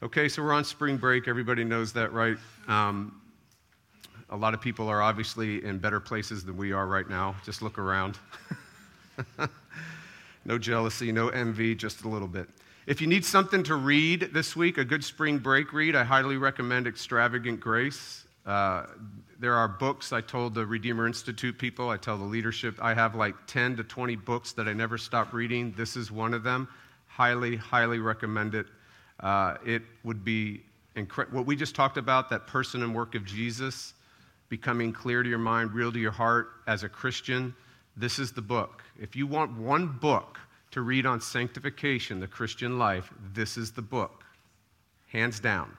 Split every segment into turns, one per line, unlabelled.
Okay, so we're on spring break. Everybody knows that, right? Um, a lot of people are obviously in better places than we are right now. Just look around. no jealousy, no envy, just a little bit. If you need something to read this week, a good spring break read, I highly recommend Extravagant Grace. Uh, there are books. I told the Redeemer Institute people, I tell the leadership, I have like 10 to 20 books that I never stop reading. This is one of them. Highly, highly recommend it. Uh, it would be incredible. What we just talked about, that person and work of Jesus becoming clear to your mind, real to your heart as a Christian, this is the book. If you want one book to read on sanctification, the Christian life, this is the book, hands down.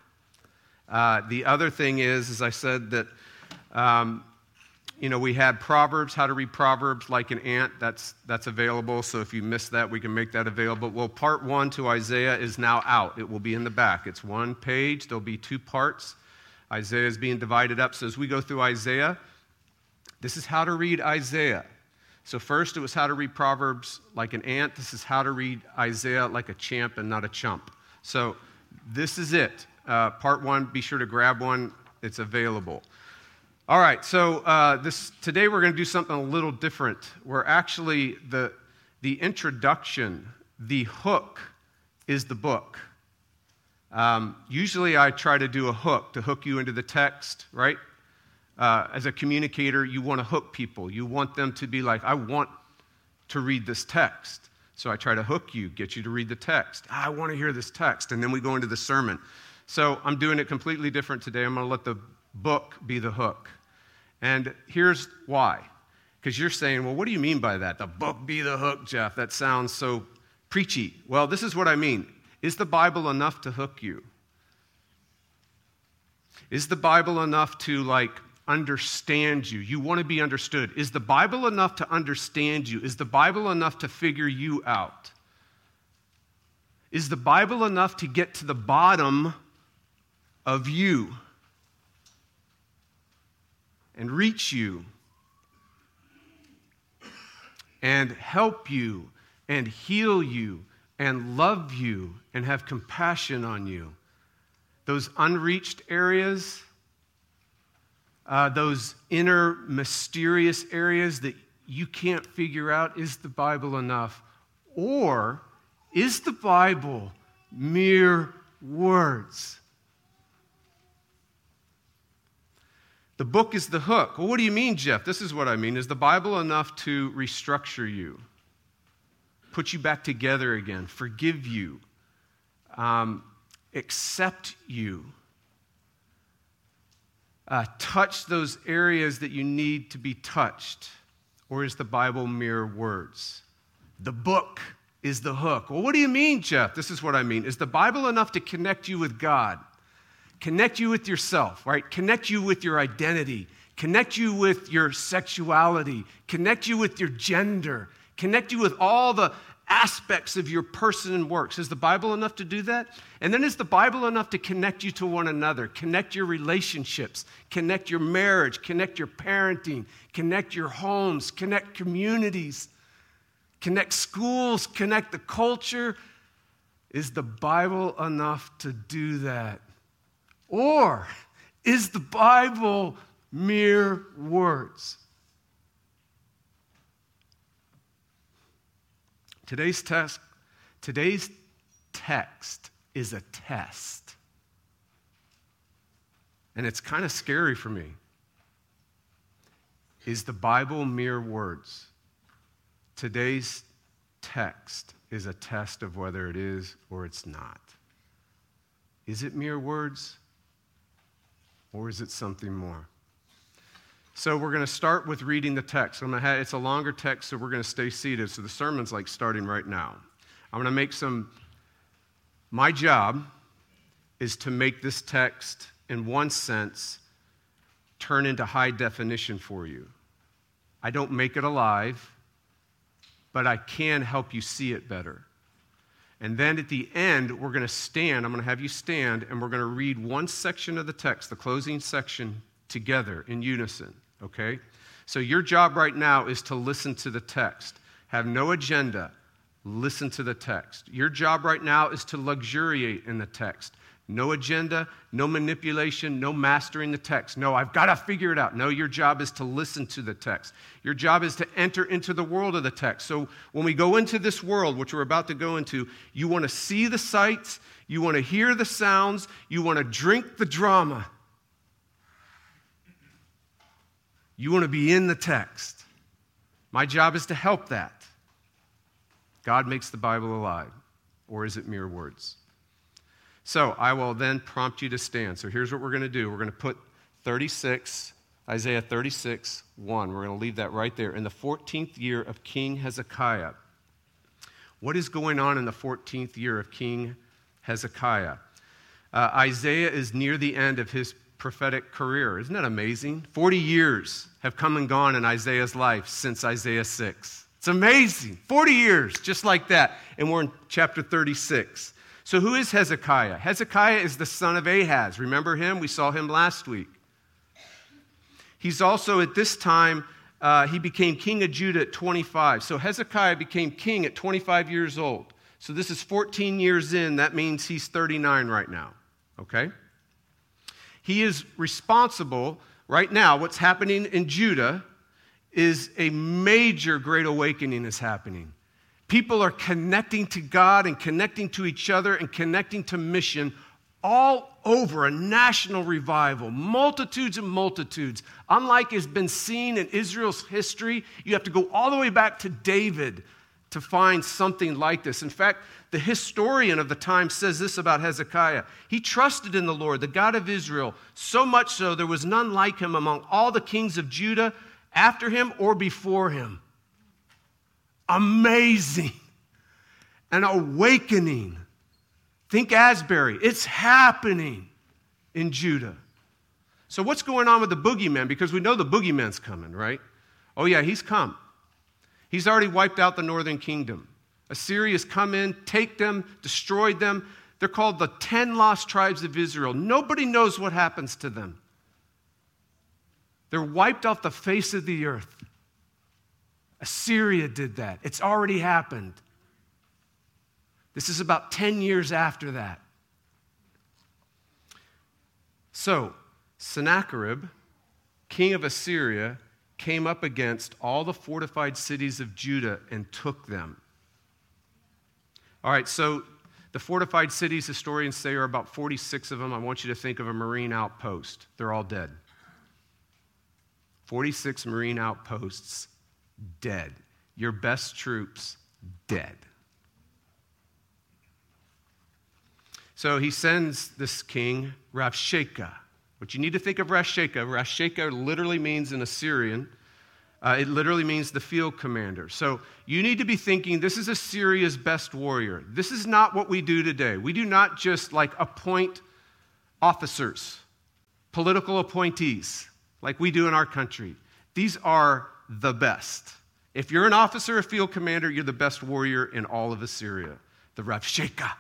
Uh, the other thing is, as I said, that um, you know, we had Proverbs, how to read Proverbs like an ant. That's, that's available. So if you missed that, we can make that available. Well, part one to Isaiah is now out. It will be in the back. It's one page, there'll be two parts. Isaiah is being divided up. So as we go through Isaiah, this is how to read Isaiah. So, first, it was how to read Proverbs like an ant. This is how to read Isaiah like a champ and not a chump. So, this is it. Uh, part one, be sure to grab one, it's available. All right, so uh, this, today we're going to do something a little different. We're actually, the, the introduction, the hook is the book. Um, usually I try to do a hook to hook you into the text, right? Uh, as a communicator, you want to hook people. You want them to be like, I want to read this text. So I try to hook you, get you to read the text. I want to hear this text. And then we go into the sermon. So I'm doing it completely different today. I'm going to let the book be the hook. And here's why. Because you're saying, well, what do you mean by that? The book be the hook, Jeff. That sounds so preachy. Well, this is what I mean. Is the Bible enough to hook you? Is the Bible enough to like understand you? You want to be understood. Is the Bible enough to understand you? Is the Bible enough to figure you out? Is the Bible enough to get to the bottom of you? And reach you and help you and heal you and love you and have compassion on you. Those unreached areas, uh, those inner mysterious areas that you can't figure out is the Bible enough? Or is the Bible mere words? The book is the hook. Well, what do you mean, Jeff? This is what I mean. Is the Bible enough to restructure you, put you back together again, forgive you, um, accept you, uh, touch those areas that you need to be touched? Or is the Bible mere words? The book is the hook. Well, what do you mean, Jeff? This is what I mean. Is the Bible enough to connect you with God? Connect you with yourself, right? Connect you with your identity, connect you with your sexuality, connect you with your gender, connect you with all the aspects of your person and works. Is the Bible enough to do that? And then is the Bible enough to connect you to one another, connect your relationships, connect your marriage, connect your parenting, connect your homes, connect communities, connect schools, connect the culture? Is the Bible enough to do that? Or is the Bible mere words? Today's test, today's text is a test. And it's kind of scary for me. Is the Bible mere words? Today's text is a test of whether it is or it's not. Is it mere words? Or is it something more? So we're going to start with reading the text. Have, it's a longer text, so we're going to stay seated. So the sermon's like starting right now. I'm going to make some. My job is to make this text, in one sense, turn into high definition for you. I don't make it alive, but I can help you see it better. And then at the end, we're going to stand. I'm going to have you stand, and we're going to read one section of the text, the closing section, together in unison, okay? So your job right now is to listen to the text. Have no agenda. Listen to the text. Your job right now is to luxuriate in the text. No agenda, no manipulation, no mastering the text. No, I've got to figure it out. No, your job is to listen to the text. Your job is to enter into the world of the text. So when we go into this world, which we're about to go into, you want to see the sights, you want to hear the sounds, you want to drink the drama. You want to be in the text. My job is to help that. God makes the Bible alive, or is it mere words? So I will then prompt you to stand. So here's what we're going to do we're going to put 36, Isaiah 36, 1. We're going to leave that right there. In the 14th year of King Hezekiah. What is going on in the 14th year of King Hezekiah? Uh, Isaiah is near the end of his prophetic career. Isn't that amazing? 40 years have come and gone in Isaiah's life since Isaiah 6. It's amazing. 40 years, just like that. And we're in chapter 36. So, who is Hezekiah? Hezekiah is the son of Ahaz. Remember him? We saw him last week. He's also at this time, uh, he became king of Judah at 25. So, Hezekiah became king at 25 years old. So, this is 14 years in. That means he's 39 right now. Okay? He is responsible right now. What's happening in Judah is a major great awakening is happening. People are connecting to God and connecting to each other and connecting to mission all over a national revival, multitudes and multitudes. Unlike has been seen in Israel's history, you have to go all the way back to David to find something like this. In fact, the historian of the time says this about Hezekiah. He trusted in the Lord, the God of Israel, so much so there was none like him among all the kings of Judah after him or before him amazing, an awakening. Think Asbury, it's happening in Judah. So, what's going on with the boogeyman? Because we know the boogeyman's coming, right? Oh, yeah, he's come. He's already wiped out the northern kingdom. Assyria's come in, take them, destroyed them. They're called the 10 lost tribes of Israel. Nobody knows what happens to them. They're wiped off the face of the earth. Assyria did that. It's already happened. This is about 10 years after that. So, Sennacherib, king of Assyria, came up against all the fortified cities of Judah and took them. All right, so the fortified cities, historians say, are about 46 of them. I want you to think of a Marine outpost. They're all dead. 46 Marine outposts dead. Your best troops, dead. So he sends this king, Rabshakeh. What you need to think of Rabshakeh, Rabshakeh literally means in Assyrian, uh, it literally means the field commander. So you need to be thinking this is Assyria's best warrior. This is not what we do today. We do not just like appoint officers, political appointees, like we do in our country. These are the best. If you're an officer or field commander, you're the best warrior in all of Assyria, the Rabshakeh.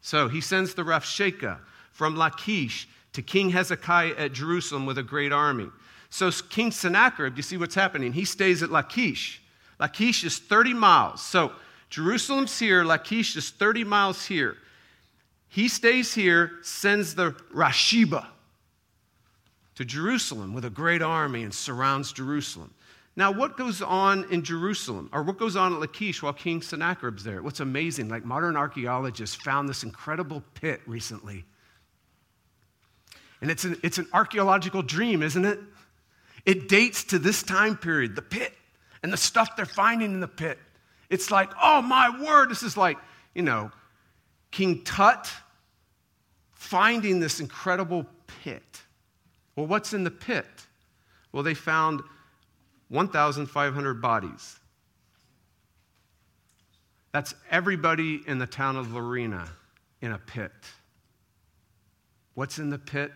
So he sends the Rabshakeh from Lachish to King Hezekiah at Jerusalem with a great army. So King Sennacherib, you see what's happening? He stays at Lachish. Lachish is 30 miles. So Jerusalem's here, Lachish is 30 miles here. He stays here, sends the Rabshakeh to Jerusalem with a great army and surrounds Jerusalem. Now, what goes on in Jerusalem, or what goes on at Lachish while King Sennacherib's there? What's amazing, like modern archaeologists found this incredible pit recently. And it's an, it's an archaeological dream, isn't it? It dates to this time period, the pit, and the stuff they're finding in the pit. It's like, oh my word, this is like, you know, King Tut finding this incredible pit. Well, what's in the pit? Well, they found 1,500 bodies. That's everybody in the town of Larina in a pit. What's in the pit?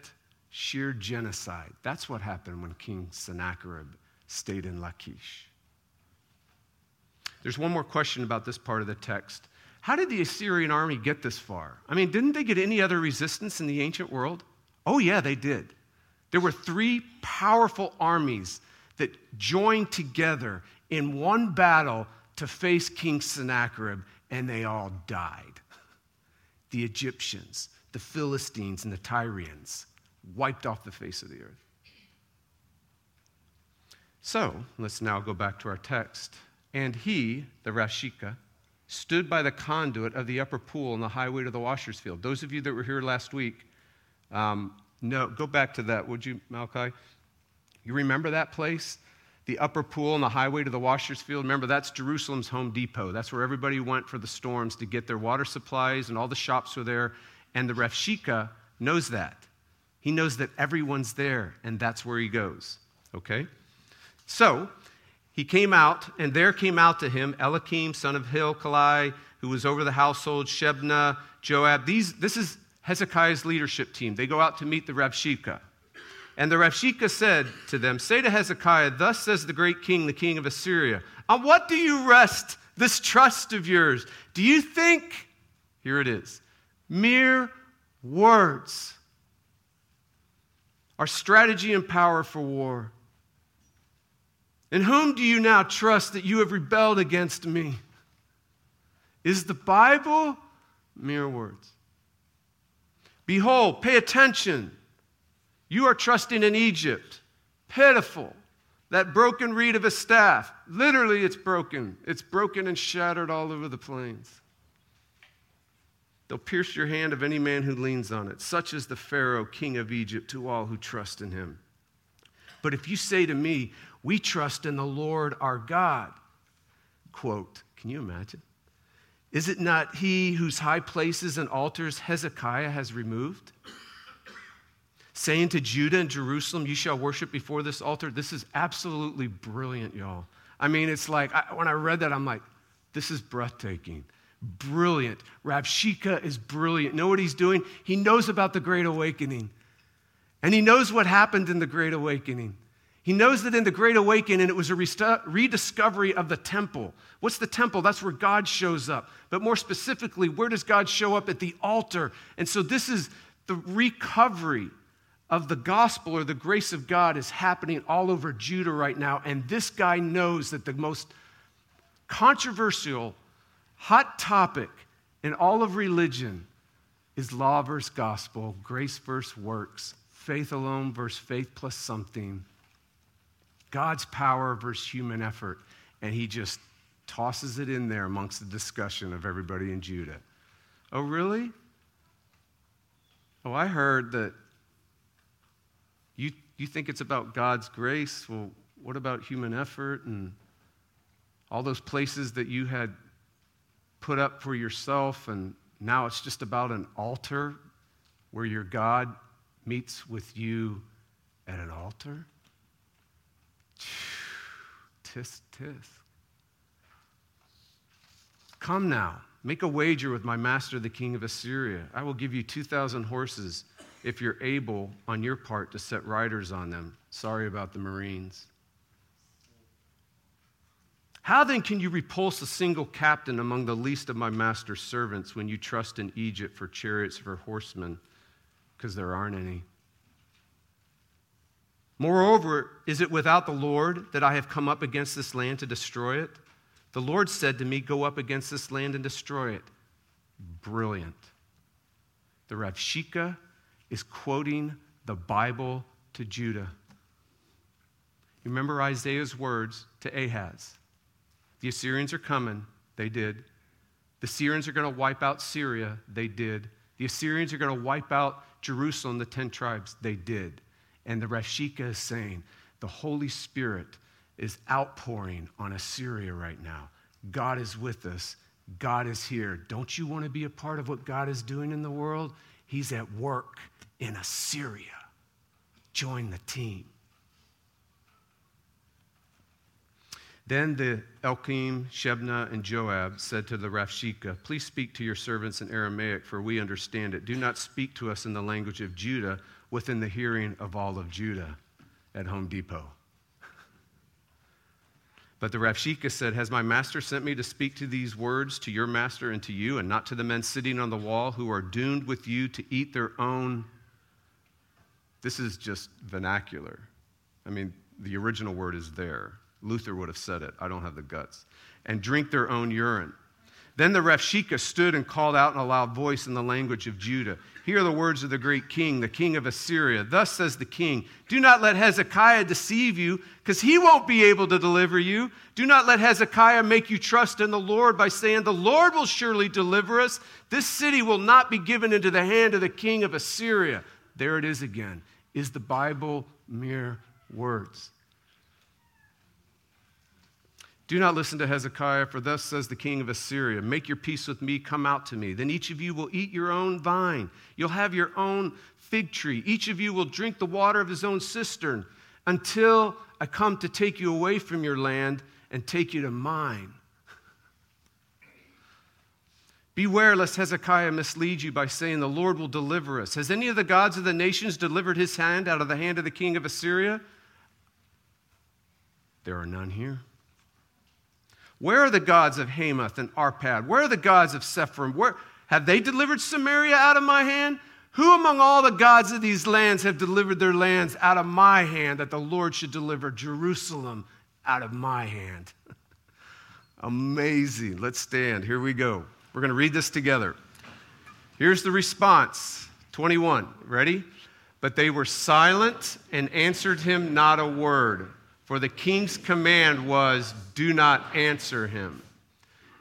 Sheer genocide. That's what happened when King Sennacherib stayed in Lachish. There's one more question about this part of the text. How did the Assyrian army get this far? I mean, didn't they get any other resistance in the ancient world? Oh, yeah, they did. There were three powerful armies that joined together in one battle to face King Sennacherib, and they all died. The Egyptians. the Philistines, and the Tyrians, wiped off the face of the earth. So let's now go back to our text. And he, the Rabshakeh, stood by the conduit of the upper pool on the highway to the washer's field. Those of you that were here last week, um, no, go back to that, would you, Malachi? You remember that place? The upper pool on the highway to the washer's field. Remember, that's Jerusalem's Home Depot. That's where everybody went for the storms to get their water supplies, and all the shops were there. And the Rabshakeh knows that. He knows that everyone's there, and that's where he goes. Okay? So, he came out, and there came out to him Eliakim, son of Hilkiah, who was over the household, Shebna, Joab. These, this is Hezekiah's leadership team. They go out to meet the Rabshakeh. And the Rabshakeh said to them, Say to Hezekiah, Thus says the great king, the king of Assyria, On what do you rest this trust of yours? Do you think, here it is, mere words are strategy and power for war? In whom do you now trust that you have rebelled against me? Is the Bible mere words? Behold, pay attention. You are trusting in Egypt. Pitiful. That broken reed of a staff. Literally, it's broken. It's broken and shattered all over the plains. They'll pierce your hand of any man who leans on it. Such is the Pharaoh, king of Egypt, to all who trust in him. But if you say to me, We trust in the Lord our God, quote, can you imagine? Is it not he whose high places and altars Hezekiah has removed? Saying to Judah and Jerusalem, You shall worship before this altar. This is absolutely brilliant, y'all. I mean, it's like, I, when I read that, I'm like, This is breathtaking. Brilliant. Rabshakeh is brilliant. Know what he's doing? He knows about the Great Awakening. And he knows what happened in the Great Awakening. He knows that in the Great Awakening, it was a rediscovery of the temple. What's the temple? That's where God shows up. But more specifically, where does God show up? At the altar. And so this is the recovery of the gospel or the grace of God is happening all over Judah right now. And this guy knows that the most controversial, hot topic in all of religion is law versus gospel, grace versus works, faith alone versus faith plus something. God's power versus human effort. And he just tosses it in there amongst the discussion of everybody in Judah. Oh, really? Oh, I heard that you, think it's about God's grace. Well, what about human effort and all those places that you had put up for yourself, and now it's just about an altar where your God meets with you at an altar? Tisk, tisk. Come now, make a wager with my master, the king of Assyria. I will give you 2,000 horses if you're able on your part to set riders on them. Sorry about the Marines. How then can you repulse a single captain among the least of my master's servants when you trust in Egypt for chariots for horsemen? Because there aren't any. Moreover, is it without the Lord that I have come up against this land to destroy it? The Lord said to me, Go up against this land and destroy it. Brilliant. The Rabshakeh is quoting the Bible to Judah. You remember Isaiah's words to Ahaz The Assyrians are coming. They did. The Syrians are going to wipe out Syria. They did. The Assyrians are going to wipe out Jerusalem, the 10 tribes. They did. And the Rabshakeh is saying, the Holy Spirit is outpouring on Assyria right now. God is with us. God is here. Don't you want to be a part of what God is doing in the world? He's at work in Assyria. Join the team. Then the Eliakim, Shebna, and Joab said to the Rabshakeh, Please speak to your servants in Aramaic, for we understand it. Do not speak to us in the language of Judah within the hearing of all of Judah at Home Depot. But the Rabshakeh said, Has my master sent me to speak to these words to your master and to you, and not to the men sitting on the wall who are doomed with you to eat their own? This is just vernacular. I mean, the original word is there. Luther would have said it. I don't have the guts. And drink their own urine. Then the Rabshakeh stood and called out in a loud voice in the language of Judah. Hear the words of the great king, the king of Assyria. Thus says the king Do not let Hezekiah deceive you, because he won't be able to deliver you. Do not let Hezekiah make you trust in the Lord by saying, The Lord will surely deliver us. This city will not be given into the hand of the king of Assyria. There it is again. Is the Bible mere words? Do not listen to Hezekiah, for thus says the king of Assyria Make your peace with me, come out to me. Then each of you will eat your own vine. You'll have your own fig tree. Each of you will drink the water of his own cistern until I come to take you away from your land and take you to mine. Beware lest Hezekiah mislead you by saying, The Lord will deliver us. Has any of the gods of the nations delivered his hand out of the hand of the king of Assyria? There are none here. Where are the gods of Hamath and Arpad? Where are the gods of Sepharvaim? Where have they delivered Samaria out of my hand? Who among all the gods of these lands have delivered their lands out of my hand that the Lord should deliver Jerusalem out of my hand? Amazing. Let's stand. Here we go. We're going to read this together. Here's the response 21. Ready? But they were silent and answered him not a word. For the king's command was, Do not answer him.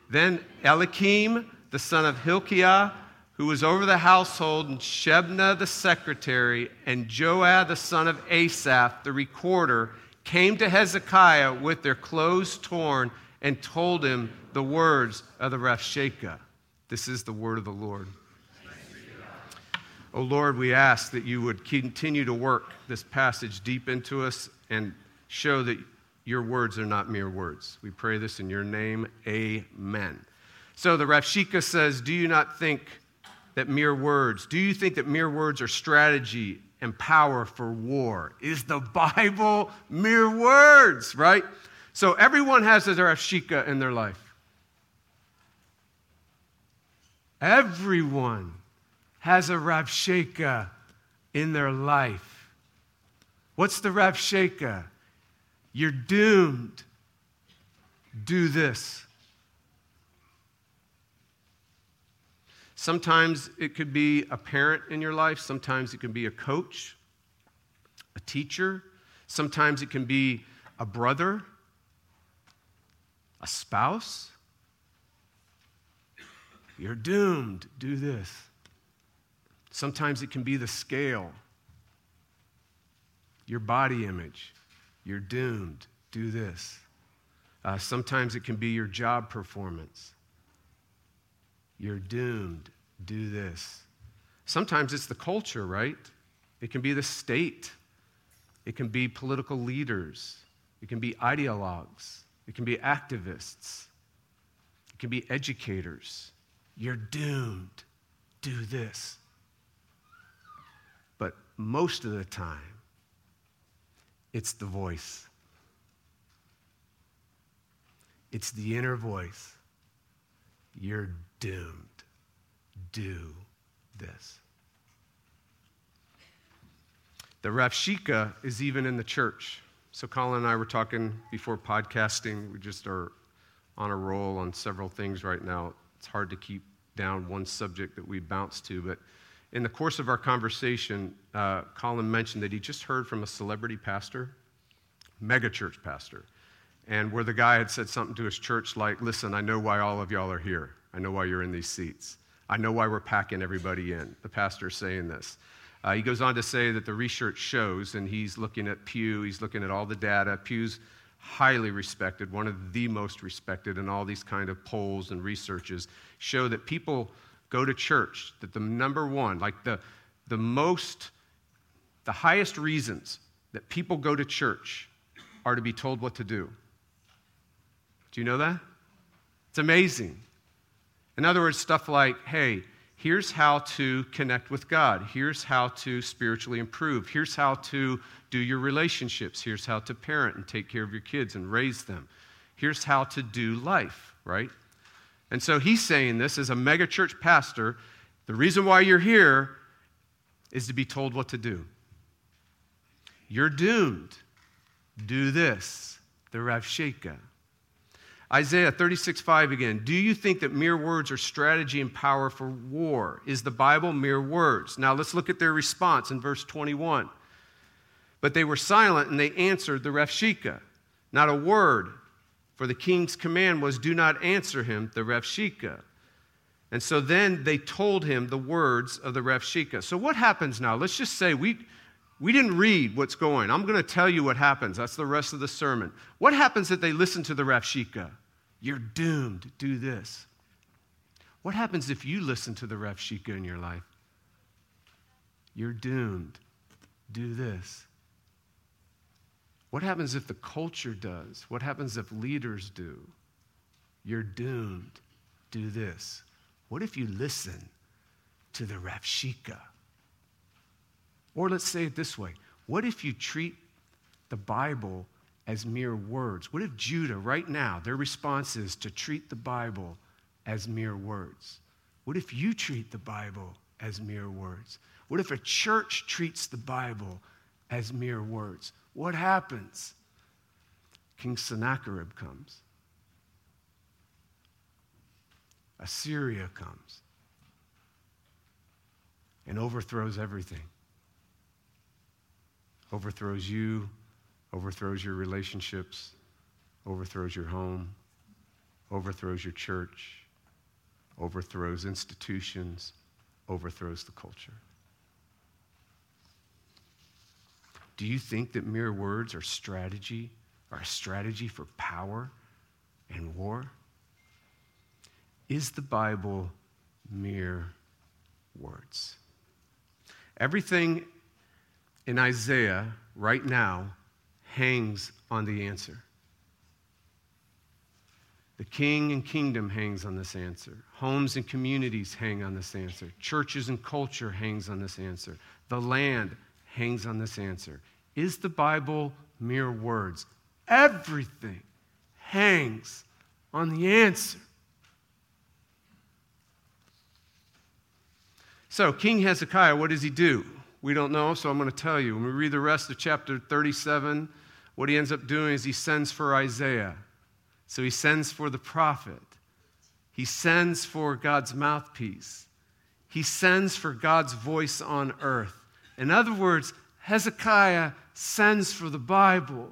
Then Eliakim, the son of Hilkiah, who was over the household, and Shebna the secretary, and Joah the son of Asaph, the recorder, came to Hezekiah with their clothes torn and told him the words of the Rabshakeh. This is the word of the Lord. O oh Lord, we ask that you would continue to work this passage deep into us and show that your words are not mere words. We pray this in your name. Amen. So the Rabshakeh says, Do you not think that mere words, do you think that mere words are strategy and power for war? Is the Bible mere words, right? So everyone has a Rabshakeh in their life. Everyone has a Rabshakeh in their life. What's the Rabshakeh? You're doomed. Do this. Sometimes it could be a parent in your life, sometimes it can be a coach, a teacher, sometimes it can be a brother, a spouse. You're doomed. Do this. Sometimes it can be the scale, your body image. You're doomed. Do this. Uh, sometimes it can be your job performance. You're doomed. Do this. Sometimes it's the culture, right? It can be the state. It can be political leaders. It can be ideologues. It can be activists. It can be educators. You're doomed. Do this. But most of the time, it's the voice. It's the inner voice. You're doomed. Do this. The Rabshakeh is even in the church. So, Colin and I were talking before podcasting. We just are on a roll on several things right now. It's hard to keep down one subject that we bounce to, but in the course of our conversation, uh, Colin mentioned that he just heard from a celebrity pastor, megachurch pastor, and where the guy had said something to his church like, Listen, I know why all of y'all are here. I know why you're in these seats. I know why we're packing everybody in. The pastor's saying this. Uh, he goes on to say that the research shows, and he's looking at Pew, he's looking at all the data. Pew's highly respected, one of the most respected in all these kind of polls and researches, show that people go to church, that the number one, like the, the most, the highest reasons that people go to church are to be told what to do. Do you know that? It's amazing. In other words, stuff like, hey, here's how to connect with God. Here's how to spiritually improve. Here's how to do your relationships. Here's how to parent and take care of your kids and raise them. Here's how to do life, right? And so he's saying this as a megachurch pastor. The reason why you're here is to be told what to do. You're doomed. Do this, the Rabshakeh. Isaiah 36, 5 again. Do you think that mere words are strategy and power for war? Is the Bible mere words? Now let's look at their response in verse 21. But they were silent and they answered the Rabshakeh. Not a word, for the king's command was, Do not answer him, the Rabshakeh. And so then they told him the words of the Rabshakeh. So what happens now? Let's just say we, we didn't read what's going. I'm going to tell you what happens. That's the rest of the sermon. What happens if they listen to the Rabshakeh? You're doomed. Do this. What happens if you listen to the Rabshakeh in your life? You're doomed. Do this. What happens if the culture does? What happens if leaders do? You're doomed. Do this. What if you listen to the Rabshakeh? Or let's say it this way what if you treat the Bible as mere words? What if Judah, right now, their response is to treat the Bible as mere words? What if you treat the Bible as mere words? What if a church treats the Bible as mere words? What happens? King Sennacherib comes. Assyria comes and overthrows everything overthrows you, overthrows your relationships, overthrows your home, overthrows your church, overthrows institutions, overthrows the culture. Do you think that mere words are strategy, are a strategy for power and war? Is the Bible mere words? Everything in Isaiah right now hangs on the answer. The king and kingdom hangs on this answer. Homes and communities hang on this answer. Churches and culture hangs on this answer. The land hangs on this answer. Is the Bible mere words? Everything hangs on the answer. So, King Hezekiah, what does he do? We don't know, so I'm going to tell you. When we read the rest of chapter 37, what he ends up doing is he sends for Isaiah. So he sends for the prophet. He sends for God's mouthpiece. He sends for God's voice on earth. In other words, Hezekiah sends for the Bible.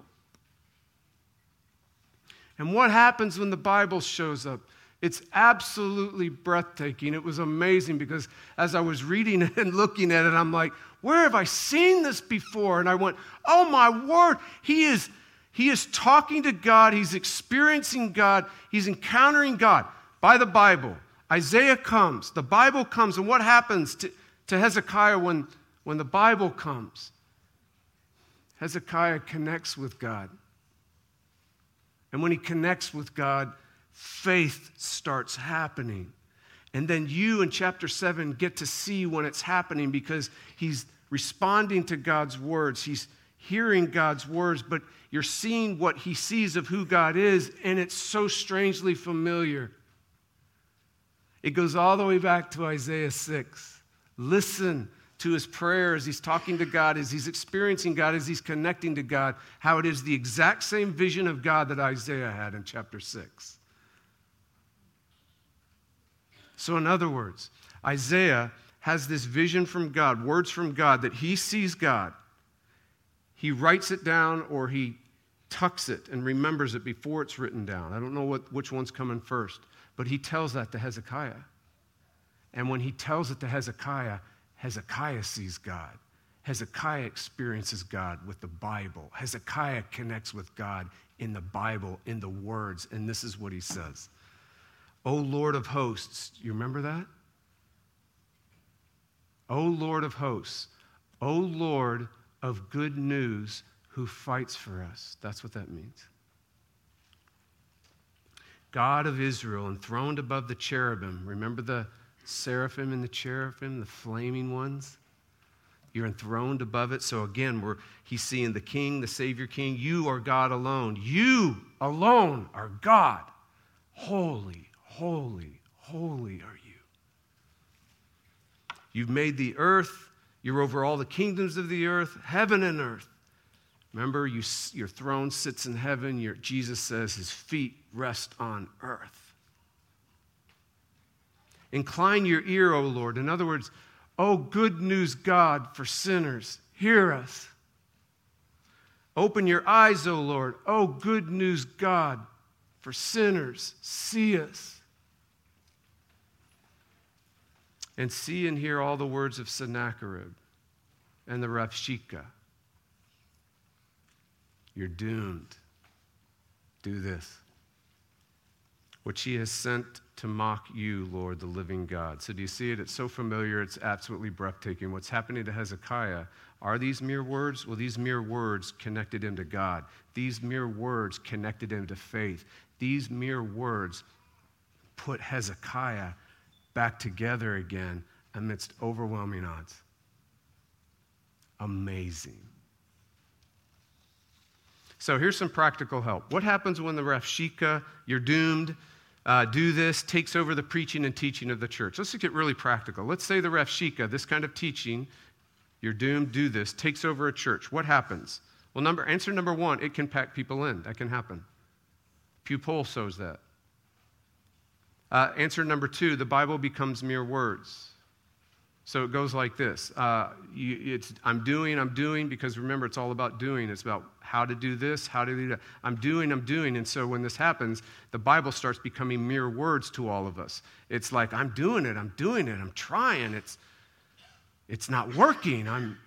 And what happens when the Bible shows up? It's absolutely breathtaking. It was amazing because as I was reading it and looking at it, I'm like, where have I seen this before? And I went, oh my word, he is, he is talking to God, he's experiencing God, he's encountering God by the Bible. Isaiah comes, the Bible comes, and what happens to, to Hezekiah when, when the Bible comes? Hezekiah connects with God. And when he connects with God, faith starts happening. And then you in chapter 7 get to see when it's happening because he's responding to God's words. He's hearing God's words, but you're seeing what he sees of who God is, and it's so strangely familiar. It goes all the way back to Isaiah 6. Listen to his prayers. He's talking to God as he's experiencing God, as he's connecting to God, how it is the exact same vision of God that Isaiah had in chapter 6. So, in other words, Isaiah has this vision from God, words from God, that he sees God. He writes it down or he tucks it and remembers it before it's written down. I don't know what, which one's coming first, but he tells that to Hezekiah. And when he tells it to Hezekiah, Hezekiah sees God. Hezekiah experiences God with the Bible. Hezekiah connects with God in the Bible, in the words, and this is what he says O Lord of hosts. You remember that? O Lord of hosts. O Lord of good news who fights for us. That's what that means. God of Israel, enthroned above the cherubim. Remember the seraphim and the cherubim, the flaming ones? You're enthroned above it. So again, we're, he's seeing the King, the Savior King. You are God alone. You alone are God. Holy, Holy, holy are you. You've made the earth, you're over all the kingdoms of the earth, heaven and earth. Remember, you, your throne sits in heaven. Your, Jesus says his feet rest on earth. Incline your ear, O Lord. In other words, O good news God for sinners, hear us. Open your eyes, O Lord. O good news God for sinners, see us. And see and hear all the words of Sennacherib and the Rabshakeh you're doomed. Do this. What he has sent to mock you, Lord, the living God. So, do you see it? It's so familiar, it's absolutely breathtaking. What's happening to Hezekiah are these mere words? Well, these mere words connected him to God. These mere words connected him to faith. These mere words put Hezekiah back together again amidst overwhelming odds. Amazing. So here's some practical help. What happens when the Rabshakeh, you're doomed, uh, do this, takes over the preaching and teaching of the church? Let's get really practical. Let's say the Rabshakeh, this kind of teaching, you're doomed, do this, takes over a church. What happens? Well, number, answer number one, it can pack people in. That can happen. Pew poll shows that. Uh, answer number two, the Bible becomes mere words. So it goes like this uh, you, I'm doing, I'm doing, because remember, it's all about doing. It's about how to do this, how to do that. I'm doing, I'm doing. And so when this happens, the Bible starts becoming mere words to all of us. It's like, I'm doing it, I'm doing it, I'm trying. It's, it's not working. I'm,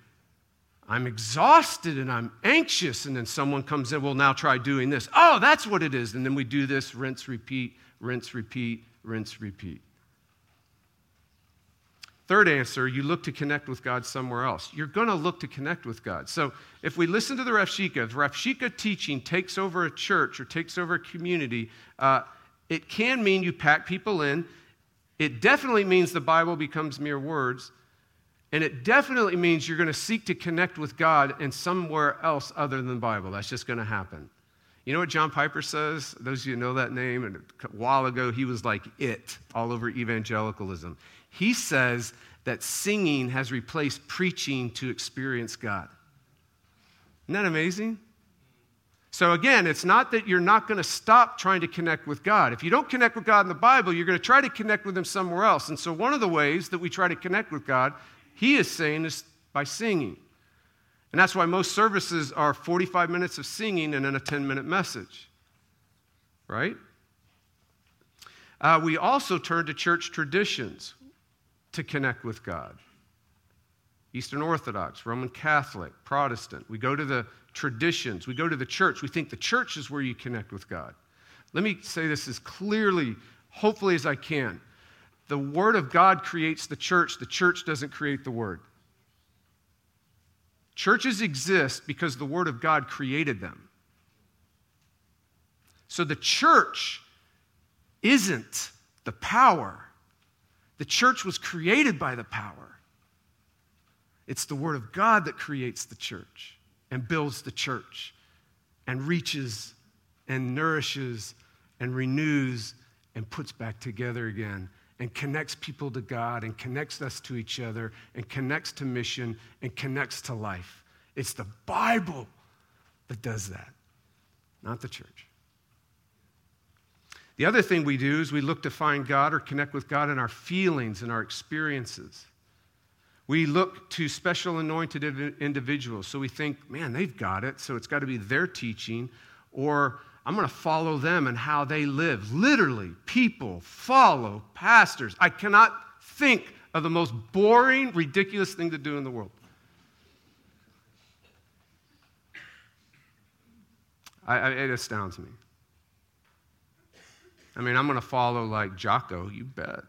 I'm exhausted and I'm anxious. And then someone comes in, well, now try doing this. Oh, that's what it is. And then we do this rinse, repeat, rinse, repeat, rinse, repeat. Third answer, you look to connect with God somewhere else. You're going to look to connect with God. So if we listen to the Rabshakeh, if Rabshakeh teaching takes over a church or takes over a community, uh, it can mean you pack people in. It definitely means the Bible becomes mere words. And it definitely means you're going to seek to connect with God in somewhere else other than the Bible. That's just going to happen. You know what John Piper says? Those of you know that name, and a while ago he was like it all over evangelicalism. He says that singing has replaced preaching to experience God. Isn't that amazing? So, again, it's not that you're not going to stop trying to connect with God. If you don't connect with God in the Bible, you're going to try to connect with Him somewhere else. And so, one of the ways that we try to connect with God, He is saying, is by singing. And that's why most services are 45 minutes of singing and then a 10 minute message. Right? Uh, we also turn to church traditions to connect with God. Eastern Orthodox, Roman Catholic, Protestant. We go to the traditions, we go to the church. We think the church is where you connect with God. Let me say this as clearly, hopefully, as I can. The Word of God creates the church, the church doesn't create the Word. Churches exist because the Word of God created them. So the church isn't the power, the church was created by the power. It's the Word of God that creates the church and builds the church and reaches and nourishes and renews and puts back together again and connects people to God and connects us to each other and connects to mission and connects to life. It's the Bible that does that, not the church. The other thing we do is we look to find God or connect with God in our feelings and our experiences. We look to special anointed individuals. So we think, man, they've got it, so it's got to be their teaching, or I'm going to follow them and how they live. Literally, people follow pastors. I cannot think of the most boring, ridiculous thing to do in the world. I, I, it astounds me. I mean, I'm going to follow like Jocko, you bet.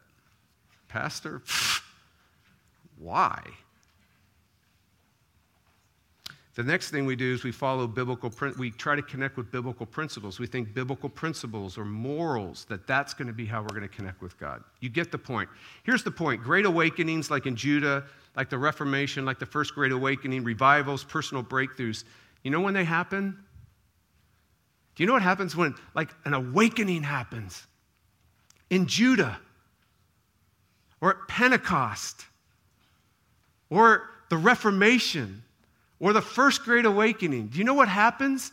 Pastor? Why? The next thing we do is we follow biblical, print, we try to connect with biblical principles. We think biblical principles or morals, that that's going to be how we're going to connect with God. You get the point. Here's the point Great awakenings, like in Judah, like the Reformation, like the First Great Awakening, revivals, personal breakthroughs, you know when they happen? Do you know what happens when, like, an awakening happens in Judah or at Pentecost or the Reformation? or the first great awakening. Do you know what happens?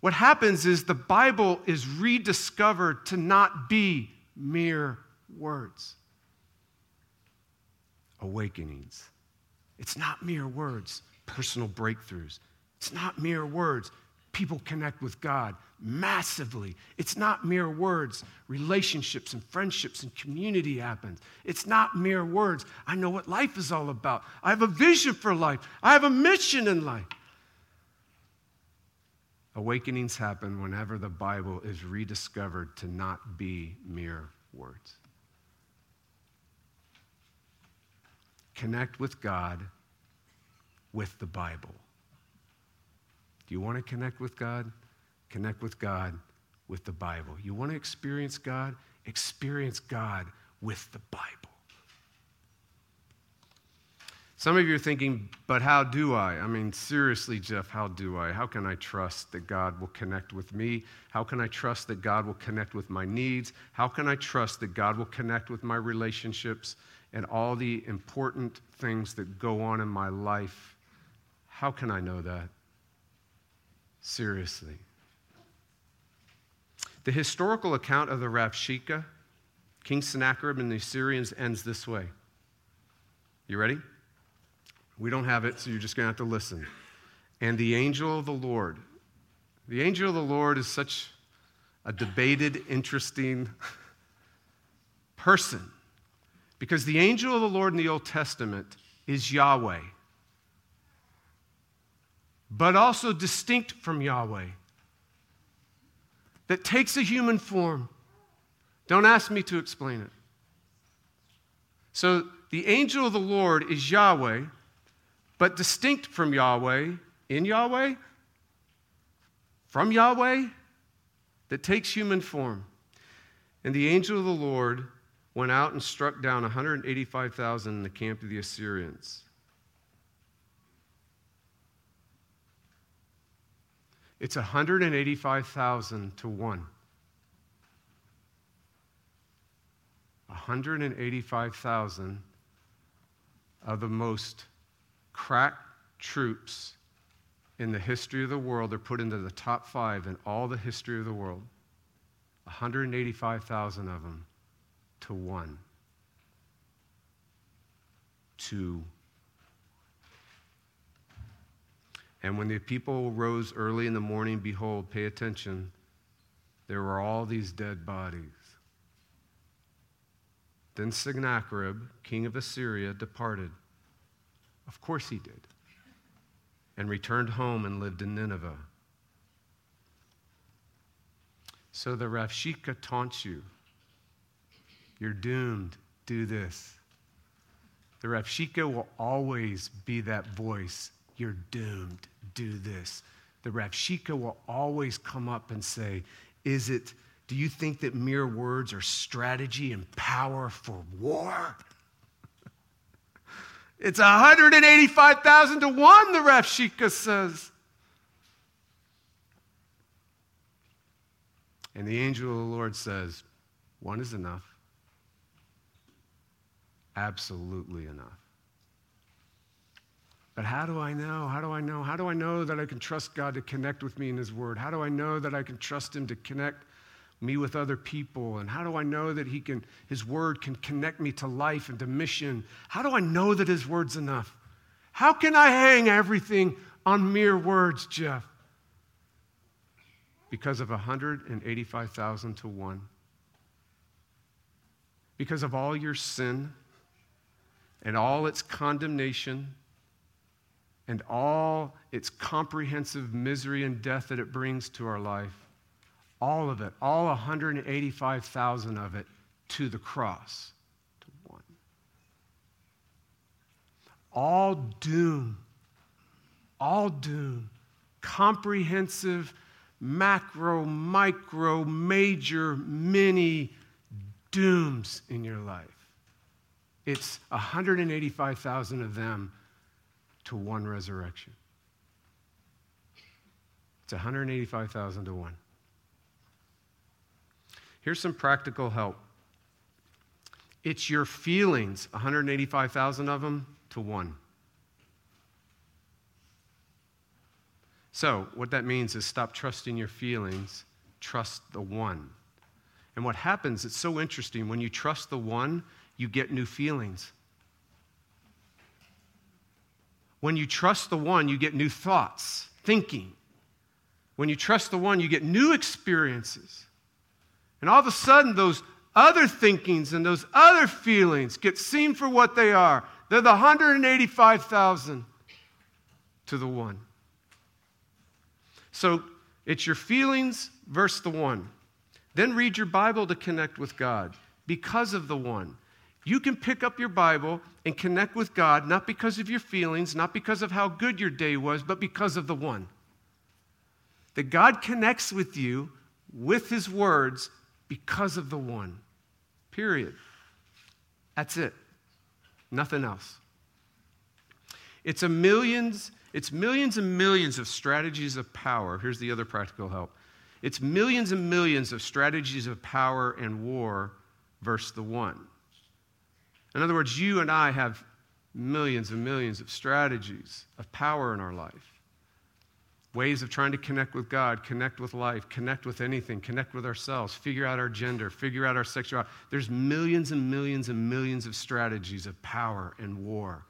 What happens is the Bible is rediscovered to not be mere words. Awakenings. It's not mere words, personal breakthroughs. It's not mere words, people connect with God massively. It's not mere words, relationships and friendships and community happens. It's not mere words. I know what life is all about. I have a vision for life, I have a mission in life. Awakenings happen whenever the Bible is rediscovered to not be mere words. Connect with God with the Bible. Do you want to connect with God? Connect with God with the Bible. You want to experience God? Experience God with the Bible. Some of you are thinking, but how do I? I mean, seriously, Jeff, how do I? How can I trust that God will connect with me? How can I trust that God will connect with my needs? How can I trust that God will connect with my relationships and all the important things that go on in my life? How can I know that? Seriously. The historical account of the Rabshakeh, King Sennacherib and the Assyrians, ends this way. You ready? We don't have it, so you're just going to have to listen. And the angel of the Lord. The angel of the Lord is such a debated, interesting person because the angel of the Lord in the Old Testament is Yahweh but also distinct from Yahweh, that takes a human form. Don't ask me to explain it. So the angel of the Lord is Yahweh, but distinct from Yahweh, in Yahweh, from Yahweh, that takes human form. And the angel of the Lord went out and struck down 185,000 in the camp of the Assyrians. It's 185,000 to 1. 185,000 of the most crack troops in the history of the world are put into the top five in all the history of the world. 185,000 of them to one. To And when the people rose early in the morning, behold, pay attention, there were all these dead bodies. Then Sennacherib, king of Assyria, departed. Of course he did. And returned home and lived in Nineveh. So the Rabshakeh taunts you. You're doomed. Do this. The Rabshakeh will always be that voice. You're doomed do this. The Rabshakeh will always come up and say, Is it, do you think that mere words are strategy and power for war? It's 185,000 to 1, the Rabshakeh says. And the angel of the Lord says, One is enough. Absolutely enough. But how do I know? How do I know? How do I know that I can trust God to connect with me in His Word? How do I know that I can trust Him to connect me with other people? And how do I know that He can, His Word can connect me to life and to mission? How do I know that His Word's enough? How can I hang everything on mere words, Jeff? Because of 185,000 to 1. Because of all your sin and all its condemnation and all its comprehensive misery and death that it brings to our life, all of it, all 185,000 of it, to the cross, to one. All doom, all doom, comprehensive, macro, micro, major, mini dooms in your life. It's 185,000 of them to one resurrection. It's 185,000 to 1. Here's some practical help. It's your feelings, 185,000 of them to 1. So, what that means is stop trusting your feelings, trust the one. And what happens, it's so interesting. When you trust the one, you get new feelings. When you trust the one, you get new thoughts, thinking. When you trust the one, you get new experiences. And all of a sudden, those other thinkings and those other feelings get seen for what they are. They're the 185,000 to the one. So it's your feelings versus the one. Then read your Bible to connect with God because of the one. You can pick up your Bible and connect with God not because of your feelings, not because of how good your day was, but because of the one. That God connects with you with his words because of the one. Period. That's it. Nothing else. It's a millions, it's millions and millions of strategies of power. Here's the other practical help. It's millions and millions of strategies of power and war versus the one. In other words, you and I have millions and millions of strategies of power in our life. Ways of trying to connect with God, connect with life, connect with anything, connect with ourselves, figure out our gender, figure out our sexuality. There's millions and millions and millions of strategies of power and war.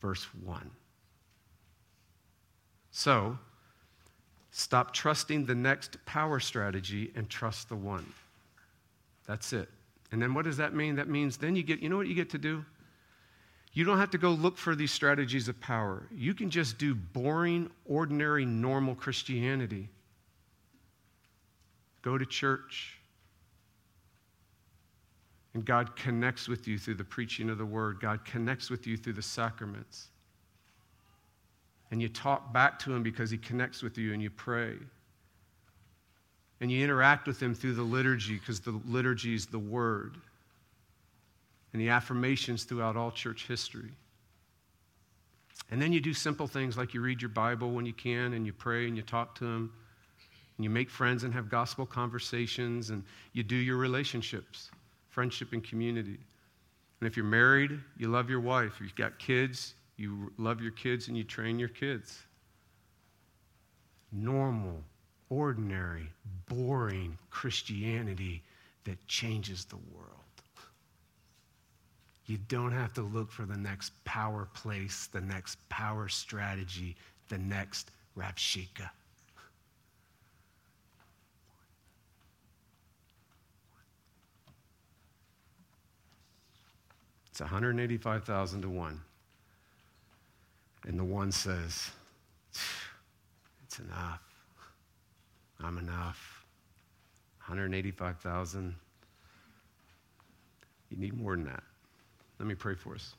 Verse 1. So, Stop trusting the next power strategy and trust the one. That's it. And then what does that mean? That means then you get, you know what you get to do? You don't have to go look for these strategies of power. You can just do boring, ordinary, normal Christianity. Go to church. And God connects with you through the preaching of the word, God connects with you through the sacraments and you talk back to him because he connects with you and you pray. And you interact with him through the liturgy because the liturgy is the word and the affirmations throughout all church history. And then you do simple things like you read your Bible when you can and you pray and you talk to him and you make friends and have gospel conversations and you do your relationships, friendship and community. And if you're married, you love your wife. If you've got kids, you love your kids and you train your kids. Normal, ordinary, boring Christianity that changes the world. You don't have to look for the next power place, the next power strategy, the next Rabshakeh. It's 185,000 to 1. And the one says, It's enough. I'm enough. 185,000. You need more than that. Let me pray for us.